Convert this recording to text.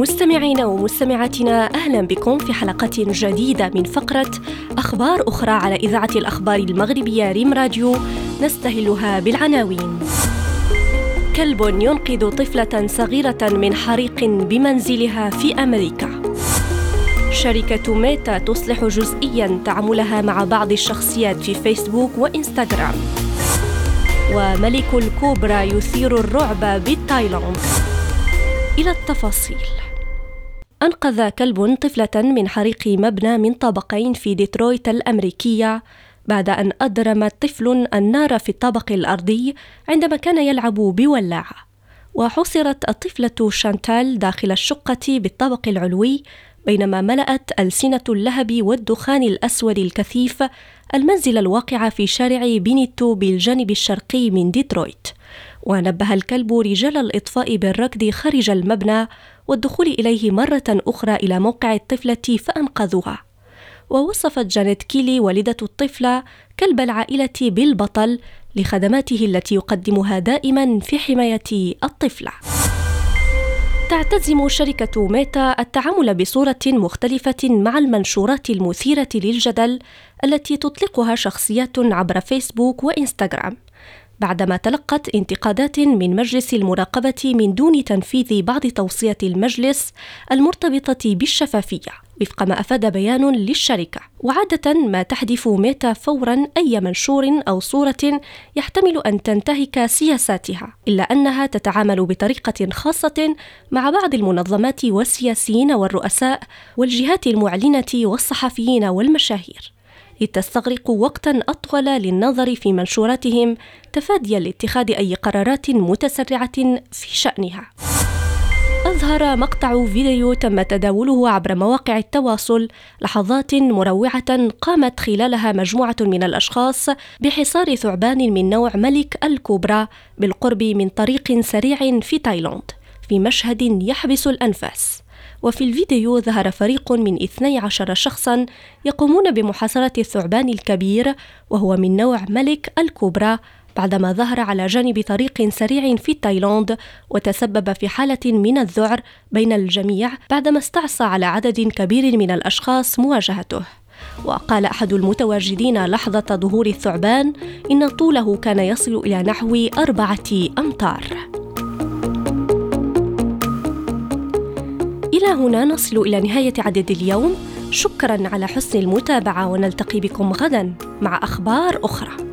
مستمعينا ومستمعاتنا أهلا بكم في حلقة جديدة من فقرة أخبار أخرى على إذاعة الأخبار المغربية ريم راديو نستهلها بالعناوين. كلب ينقذ طفلة صغيرة من حريق بمنزلها في أمريكا. شركة ميتا تصلح جزئيا تعاملها مع بعض الشخصيات في فيسبوك وإنستغرام. وملك الكوبرا يثير الرعب بالتايلاند. إلى التفاصيل أنقذ كلب طفلة من حريق مبنى من طابقين في ديترويت الأمريكية بعد أن أضرم طفل النار في الطابق الأرضي عندما كان يلعب بولاعة. وحصرت الطفلة شانتال داخل الشقة بالطابق العلوي بينما ملأت ألسنة اللهب والدخان الأسود الكثيف المنزل الواقع في شارع بينيتو بالجانب الشرقي من ديترويت. ونبه الكلب رجال الإطفاء بالركض خارج المبنى والدخول إليه مرة أخرى إلى موقع الطفلة فأنقذوها. ووصفت جانيت كيلي والدة الطفلة كلب العائلة بالبطل لخدماته التي يقدمها دائما في حماية الطفلة. تعتزم شركة ميتا التعامل بصورة مختلفة مع المنشورات المثيرة للجدل التي تطلقها شخصيات عبر فيسبوك وإنستغرام. بعدما تلقت انتقادات من مجلس المراقبة من دون تنفيذ بعض توصيات المجلس المرتبطة بالشفافية. وفق ما أفاد بيان للشركة وعادة ما تحذف ميتا فورا أي منشور أو صورة يحتمل أن تنتهك سياساتها إلا أنها تتعامل بطريقة خاصة مع بعض المنظمات والسياسيين والرؤساء والجهات المعلنة والصحفيين والمشاهير لتستغرق وقتا أطول للنظر في منشوراتهم تفاديا لاتخاذ أي قرارات متسرعة في شأنها. أظهر مقطع فيديو تم تداوله عبر مواقع التواصل لحظات مروعة قامت خلالها مجموعة من الأشخاص بحصار ثعبان من نوع ملك الكوبرا بالقرب من طريق سريع في تايلاند في مشهد يحبس الأنفاس. وفي الفيديو ظهر فريق من 12 شخصا يقومون بمحاصرة الثعبان الكبير وهو من نوع ملك الكوبرا بعدما ظهر على جانب طريق سريع في تايلاند وتسبب في حالة من الذعر بين الجميع بعدما استعصى على عدد كبير من الأشخاص مواجهته. وقال أحد المتواجدين لحظة ظهور الثعبان إن طوله كان يصل إلى نحو أربعة أمتار. إلى هنا نصل إلى نهاية عدد اليوم. شكرا على حسن المتابعة ونلتقي بكم غدا مع أخبار أخرى.